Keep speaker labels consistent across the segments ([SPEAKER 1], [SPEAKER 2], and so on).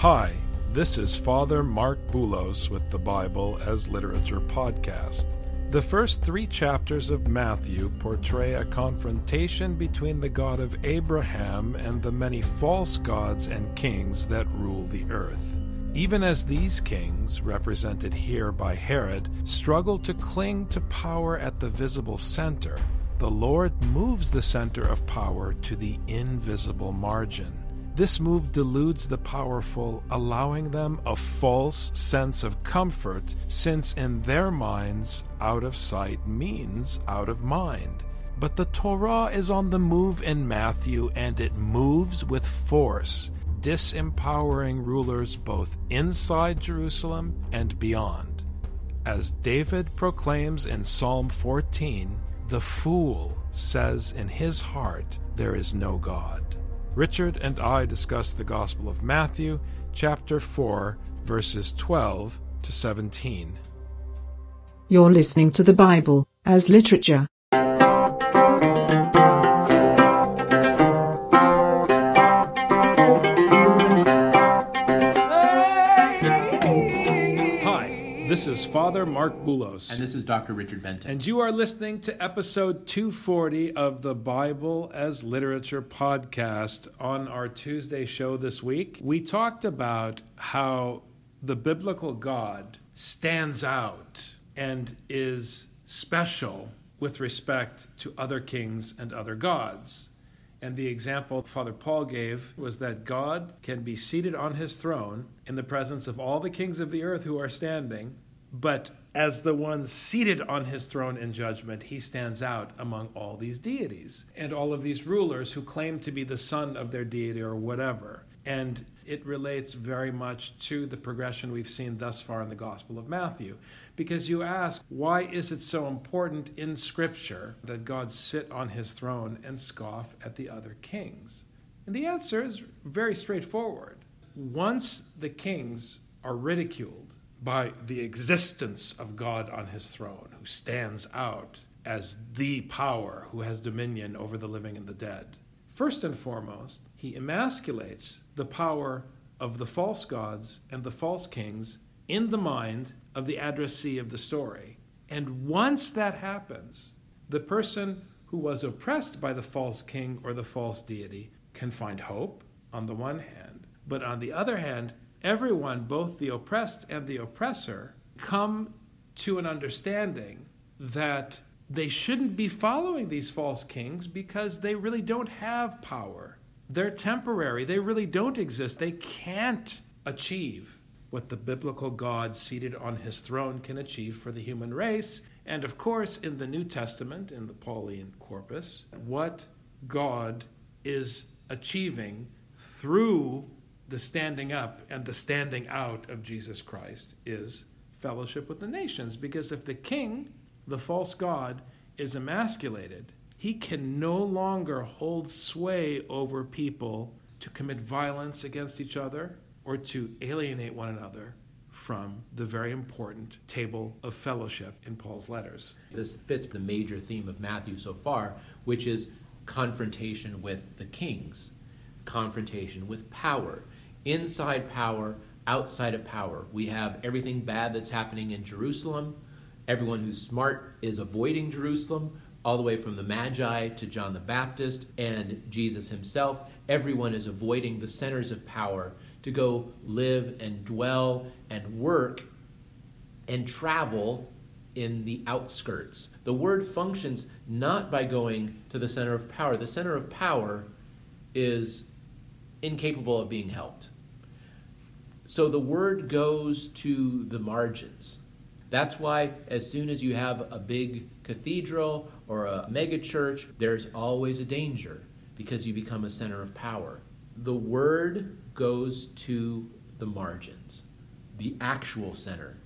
[SPEAKER 1] Hi, this is Father Marc Boulos with the Bible as Literature podcast. The first three chapters of Matthew portray a confrontation between the God of Abraham and the many false gods and kings that rule the earth. Even as these kings, represented here by Herod, struggle to cling to power at the visible center, the Lord moves the center of power to the invisible margin. This move deludes the powerful, allowing them a false sense of comfort, since in their minds, out of sight means out of mind. But the Torah is on the move in Matthew, and it moves with force, disempowering rulers both inside Jerusalem and beyond. As David proclaims in Psalm 14, the fool says in his heart, There is no God. Richard and I discuss the Gospel of Matthew, chapter 4, verses 12 to 17.
[SPEAKER 2] You're listening to the Bible as literature.
[SPEAKER 1] This is Father Marc Boulos.
[SPEAKER 3] And this is Dr. Richard Benton.
[SPEAKER 1] And you are listening to episode 240 of the Bible as Literature podcast. On our Tuesday show this week, we talked about how the biblical God stands out and is special with respect to other kings and other gods. And the example Father Paul gave was that God can be seated on his throne in the presence of all the kings of the earth who are standing, but as the one seated on his throne in judgment, he stands out among all these deities and all of these rulers who claim to be the son of their deity or whatever. And it relates very much to the progression we've seen thus far in the Gospel of Matthew. Because you ask, why is it so important in Scripture that God sit on his throne and scoff at the other kings? And the answer is very straightforward. Once the kings are ridiculed, by the existence of God on his throne, who stands out as the power who has dominion over the living and the dead. First and foremost, he emasculates the power of the false gods and the false kings in the mind of the addressee of the story. And once that happens, the person who was oppressed by the false king or the false deity can find hope on the one hand, but on the other hand, everyone, both the oppressed and the oppressor, come to an understanding that they shouldn't be following these false kings because they really don't have power. They're temporary. They really don't exist. They can't achieve what the biblical God seated on his throne can achieve for the human race. And of course, in the New Testament, in the Pauline corpus, what God is achieving through the standing up and the standing out of Jesus Christ is fellowship with the nations. Because if the king, the false God, is emasculated, he can no longer hold sway over people to commit violence against each other or to alienate one another from the very important table of fellowship in Paul's letters.
[SPEAKER 3] This fits the major theme of Matthew so far, which is confrontation with the kings, confrontation with power inside power, outside of power. We have everything bad that's happening in Jerusalem. Everyone who's smart is avoiding Jerusalem, all the way from the Magi to John the Baptist and Jesus himself. Everyone is avoiding the centers of power to go live and dwell and work and travel in the outskirts. The word functions not by going to the center of power. The center of power is incapable of being helped. So the word goes to the margins. That's why, as soon as you have a big cathedral or a mega church, there's always a danger because you become a center of power. The word goes to the margins, the actual center.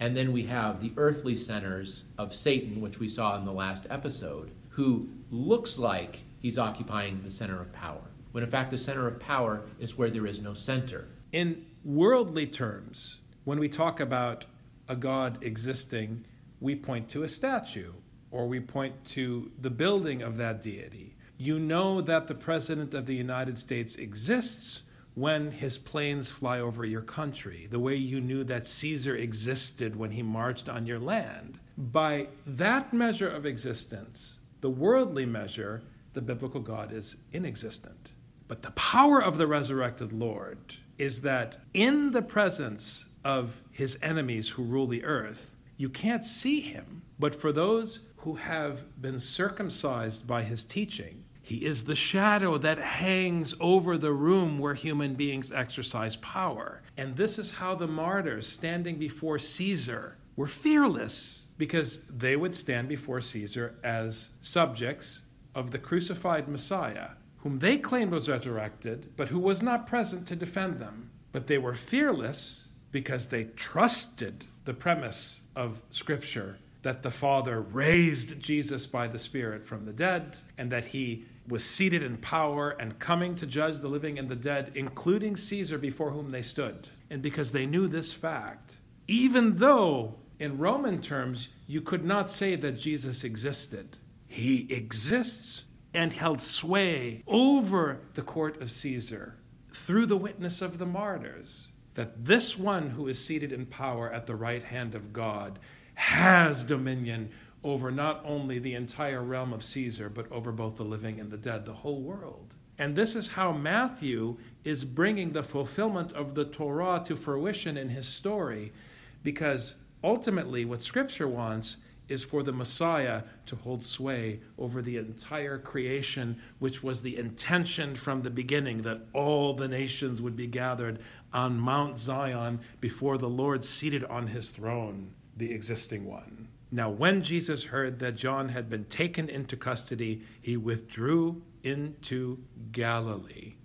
[SPEAKER 3] And then we have the earthly centers of Satan, which we saw in the last episode, who looks like he's occupying the center of power, when in fact the center of power is where there is no center.
[SPEAKER 1] In worldly terms, when we talk about a God existing, we point to a statue or we point to the building of that deity. You know that the President of the United States exists when his planes fly over your country, the way you knew that Caesar existed when he marched on your land. By that measure of existence, the worldly measure, the biblical God is inexistent. But the power of the resurrected Lord is that in the presence of his enemies who rule the earth, you can't see him. But for those who have been circumcised by his teaching, he is the shadow that hangs over the room where human beings exercise power. And this is how the martyrs standing before Caesar were fearless because they would stand before Caesar as subjects of the crucified Messiah, whom they claimed was resurrected, but who was not present to defend them. But they were fearless because they trusted the premise of Scripture that the Father raised Jesus by the Spirit from the dead, and that he was seated in power and coming to judge the living and the dead, including Caesar before whom they stood. And because they knew this fact, even though in Roman terms you could not say that Jesus existed, he exists and held sway over the court of Caesar through the witness of the martyrs. That this one who is seated in power at the right hand of God has dominion over not only the entire realm of Caesar, but over both the living and the dead, the whole world. And this is how Matthew is bringing the fulfillment of the Torah to fruition in his story, because ultimately what Scripture wants is for the Messiah to hold sway over the entire creation, which was the intention from the beginning that all the nations would be gathered on Mount Zion before the Lord seated on his throne, the existing one. Now, when Jesus heard that John had been taken into custody, he withdrew into Galilee.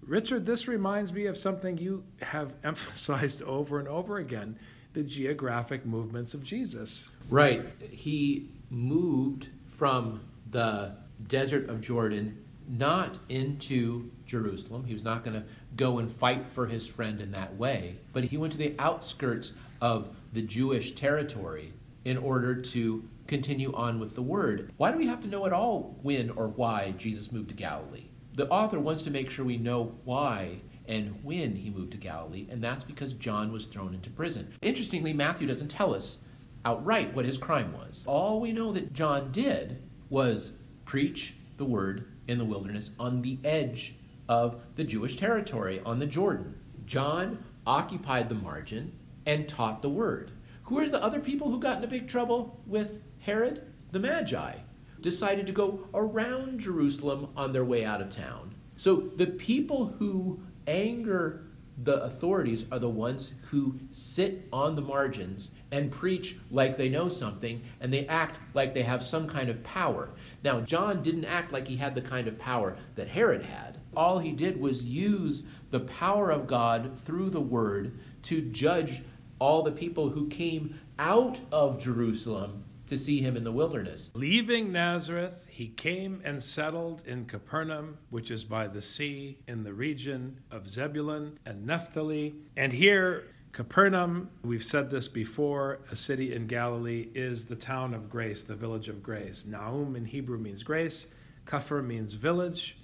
[SPEAKER 1] Richard, this reminds me of something you have emphasized over and over again the geographic movements of Jesus.
[SPEAKER 3] Right. He moved from the desert of Jordan not into Jerusalem. He was not going to go and fight for his friend in that way, but he went to the outskirts of the Jewish territory in order to continue on with the word. Why do we have to know at all when or why Jesus moved to Galilee? The author wants to make sure we know why and when he moved to Galilee, and that's because John was thrown into prison. Interestingly, Matthew doesn't tell us outright what his crime was. All we know that John did was preach the word in the wilderness on the edge of the Jewish territory on the Jordan. John occupied the margin and taught the word. Who are the other people who got into big trouble with Herod? The Magi decided to go around Jerusalem on their way out of town. So the people who anger the authorities are the ones who sit on the margins and preach like they know something and they act like they have some kind of power. Now, John didn't act like he had the kind of power that Herod had. All he did was use the power of God through the word to judge all the people who came out of Jerusalem to see him in the wilderness.
[SPEAKER 1] Leaving Nazareth, he came and settled in Capernaum, which is by the sea in the region of Zebulun and Naphtali. And here, Capernaum, we've said this before, a city in Galilee, is the town of grace, the village of grace. Naum in Hebrew means grace, Kafir means village.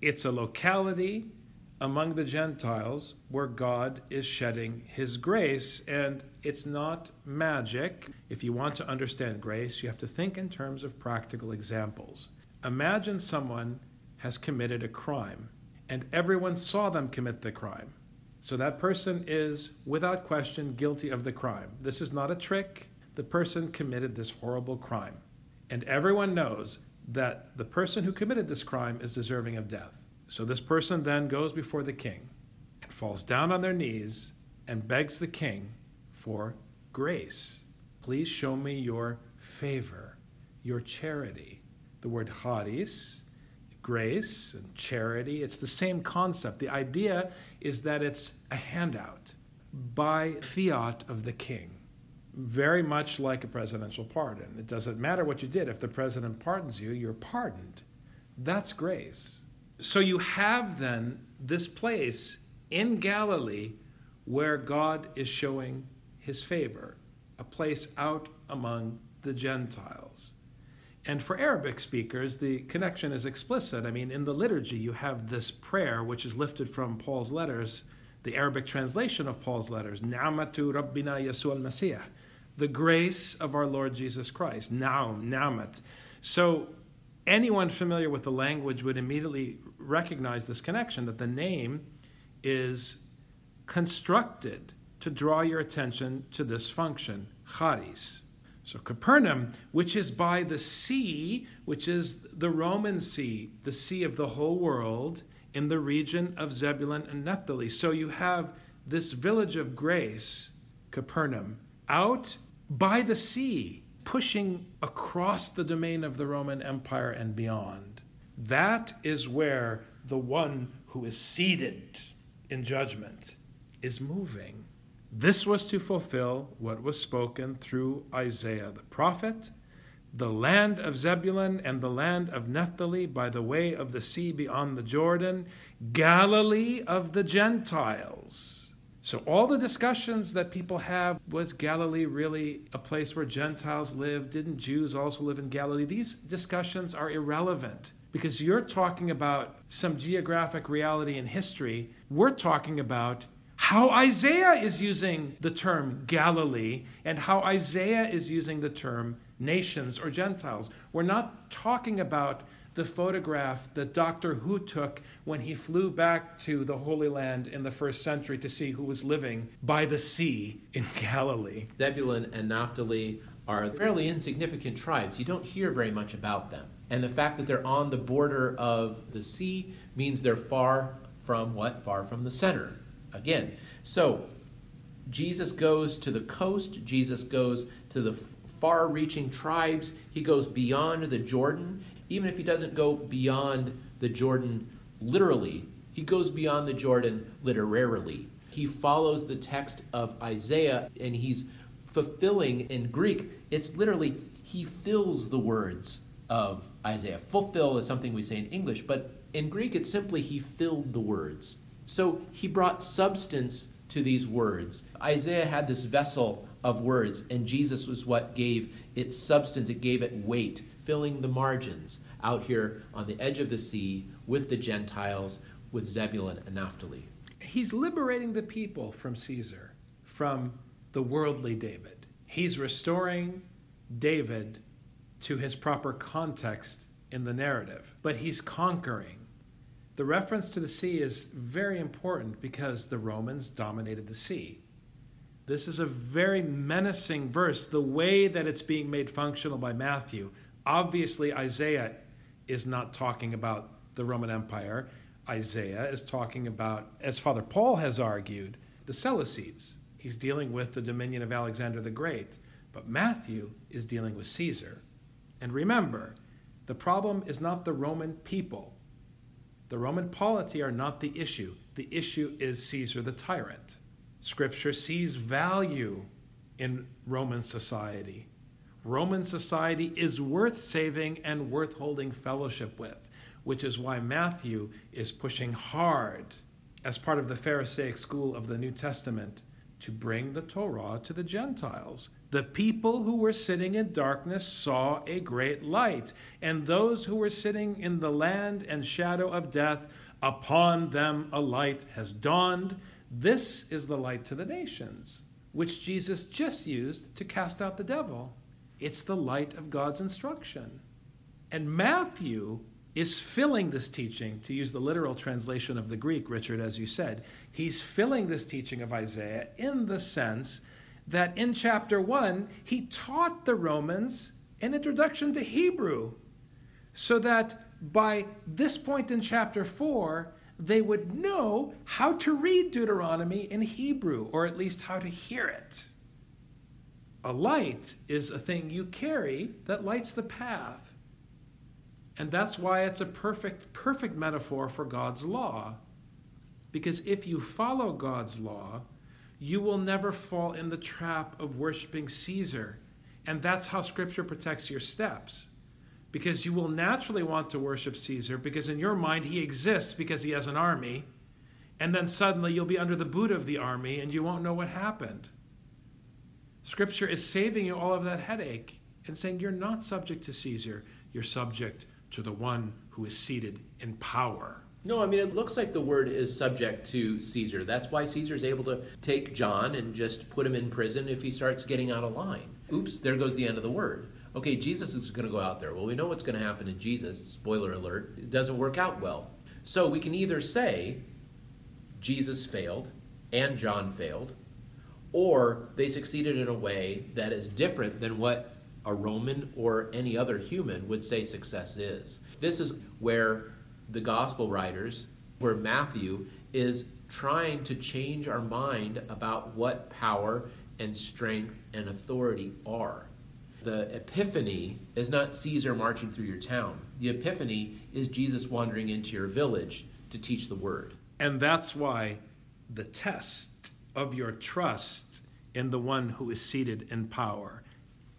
[SPEAKER 1] It's a locality among the Gentiles where God is shedding his grace. And it's not magic. If you want to understand grace, you have to think in terms of practical examples. Imagine someone has committed a crime and everyone saw them commit the crime. So that person is, without question, guilty of the crime. This is not a trick. The person committed this horrible crime. And everyone knows that the person who committed this crime is deserving of death. So this person then goes before the king and falls down on their knees and begs the king for grace. Please show me your favor, your charity. The word charis, grace and charity. It's the same concept. The idea is that it's a handout by fiat of the king, very much like a presidential pardon. It doesn't matter what you did. If the president pardons you, you're pardoned. That's grace. So you have then this place in Galilee where God is showing his favor, a place out among the Gentiles. And for Arabic speakers, the connection is explicit. I mean, in the liturgy, you have this prayer, which is lifted from Paul's letters, the Arabic translation of Paul's letters, Na'matu Rabbina Yeshua al-Masih, the grace of our Lord Jesus Christ, Naum, Na'mat. So anyone familiar with the language would immediately recognize this connection, that the name is constructed to draw your attention to this function, charis. So Capernaum, which is by the sea, which is the Roman Sea, the sea of the whole world, in the region of Zebulun and Naphtali. So you have this village of grace, Capernaum, out by the sea, pushing across the domain of the Roman Empire and beyond. That is where the one who is seated in judgment is moving. This was to fulfill what was spoken through Isaiah the prophet the land of Zebulun and the land of Naphtali by the way of the sea beyond the Jordan, Galilee of the Gentiles. So, all the discussions that people have was Galilee really a place where Gentiles live? Didn't Jews also live in Galilee? These discussions are irrelevant because you're talking about some geographic reality in history. We're talking about how Isaiah is using the term Galilee and how Isaiah is using the term nations or Gentiles. We're not talking about the photograph that Doctor Who took when he flew back to the Holy Land in the first century to see who was living by the sea in Galilee.
[SPEAKER 3] Zebulun and Naphtali are fairly insignificant tribes. You don't hear very much about them. And the fact that they're on the border of the sea means they're far from what? Far from the center. Again, so Jesus goes to the coast, Jesus goes to the far reaching tribes, he goes beyond the Jordan. Even if he doesn't go beyond the Jordan literally, he goes beyond the Jordan literarily. He follows the text of Isaiah and he's fulfilling in Greek, it's literally he fills the words of Isaiah. Fulfill is something we say in English, but in Greek it's simply he filled the words. So he brought substance to these words. Isaiah had this vessel of words, and Jesus was what gave it substance, it gave it weight, filling the margins out here on the edge of the sea with the Gentiles, with Zebulun and Naphtali.
[SPEAKER 1] He's liberating the people from Caesar, from the worldly David. He's restoring David to his proper context in the narrative, but he's conquering the reference to the sea is very important because the Romans dominated the sea. This is a very menacing verse, the way that it's being made functional by Matthew. Obviously, Isaiah is not talking about the Roman Empire. Isaiah is talking about, as Father Paul has argued, the Seleucids. He's dealing with the dominion of Alexander the Great. But Matthew is dealing with Caesar. And remember, the problem is not the Roman people. The Roman polity are not the issue. The issue is Caesar the tyrant. Scripture sees value in Roman society. Roman society is worth saving and worth holding fellowship with, which is why Matthew is pushing hard as part of the Pharisaic school of the New Testament to bring the Torah to the Gentiles. The people who were sitting in darkness saw a great light, and those who were sitting in the land and shadow of death, upon them a light has dawned. This is the light to the nations, which Jesus just used to cast out the devil. It's the light of God's instruction. And Matthew is filling this teaching, to use the literal translation of the Greek, Richard, as you said, he's filling this teaching of Isaiah in the sense that in chapter 1, he taught the Romans an introduction to Hebrew, so that by this point in chapter 4, they would know how to read Deuteronomy in Hebrew, or at least how to hear it. A light is a thing you carry that lights the path. And that's why it's a perfect, perfect metaphor for God's law. Because if you follow God's law, you will never fall in the trap of worshiping Caesar. And that's how Scripture protects your steps. Because you will naturally want to worship Caesar, because in your mind he exists because he has an army. And then suddenly you'll be under the boot of the army and you won't know what happened. Scripture is saving you all of that headache and saying you're not subject to Caesar, you're subject to the one who is seated in power.
[SPEAKER 3] No, I mean, it looks like the word is subject to Caesar. That's why Caesar is able to take John and just put him in prison if he starts getting out of line. Oops, there goes the end of the word. Okay, Jesus is going to go out there. Well, we know what's going to happen to Jesus. Spoiler alert, it doesn't work out well. So we can either say Jesus failed and John failed, or they succeeded in a way that is different than what a Roman or any other human would say success is. This is where the gospel writers, where Matthew is trying to change our mind about what power and strength and authority are. The epiphany is not Caesar marching through your town. The epiphany is Jesus wandering into your village to teach the word.
[SPEAKER 1] And that's why the test of your trust in the one who is seated in power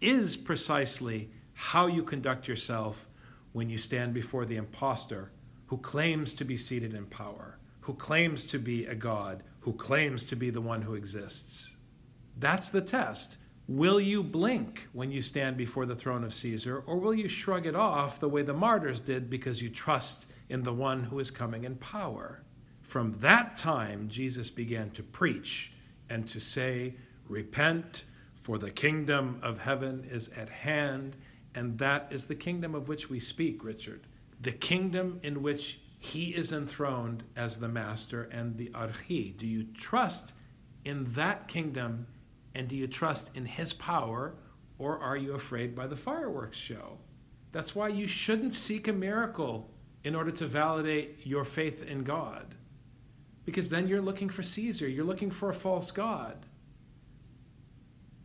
[SPEAKER 1] is precisely how you conduct yourself when you stand before the impostor who claims to be seated in power, who claims to be a God, who claims to be the one who exists. That's the test. Will you blink when you stand before the throne of Caesar, or will you shrug it off the way the martyrs did because you trust in the one who is coming in power? From that time, Jesus began to preach and to say, Repent, for the kingdom of heaven is at hand. And that is the kingdom of which we speak, Richard. The kingdom in which he is enthroned as the master and the archi. Do you trust in that kingdom and do you trust in his power or are you afraid by the fireworks show? That's why you shouldn't seek a miracle in order to validate your faith in God. Because then you're looking for Caesar, you're looking for a false God.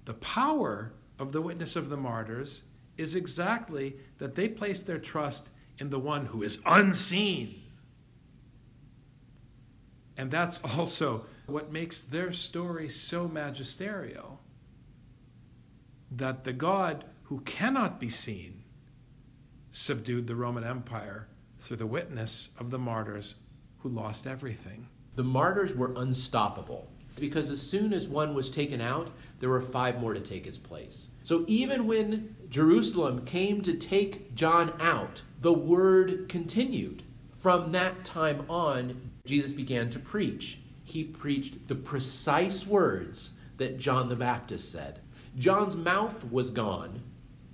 [SPEAKER 1] The power of the witness of the martyrs is exactly that they place their trust in the one who is unseen. And that's also what makes their story so magisterial that the God who cannot be seen subdued the Roman Empire through the witness of the martyrs who lost everything.
[SPEAKER 3] The martyrs were unstoppable because as soon as one was taken out, there were five more to take his place. So even when Jerusalem came to take John out, the word continued. From that time on, Jesus began to preach. He preached the precise words that John the Baptist said. John's mouth was gone.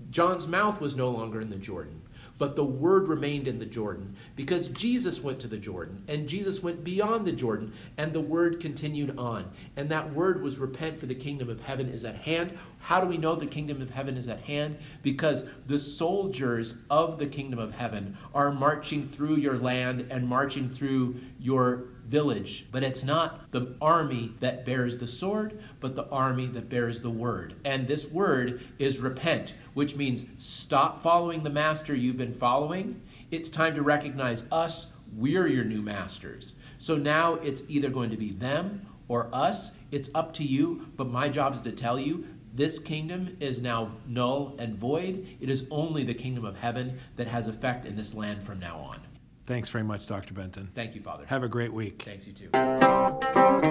[SPEAKER 3] John's mouth was no longer in the Jordan. But the word remained in the Jordan because Jesus went to the Jordan and Jesus went beyond the Jordan and the word continued on. And that word was repent for the kingdom of heaven is at hand. How do we know the kingdom of heaven is at hand? Because the soldiers of the kingdom of heaven are marching through your land and marching through your village. But it's not the army that bears the sword, but the army that bears the word. And this word is repent which means stop following the master you've been following. It's time to recognize us, we're your new masters. So now it's either going to be them or us. It's up to you, but my job is to tell you this kingdom is now null and void. It is only the kingdom of heaven that has effect in this land from now on.
[SPEAKER 1] Thanks very much, Dr. Benton.
[SPEAKER 3] Thank you, Father.
[SPEAKER 1] Have a great week.
[SPEAKER 3] Thanks, you too.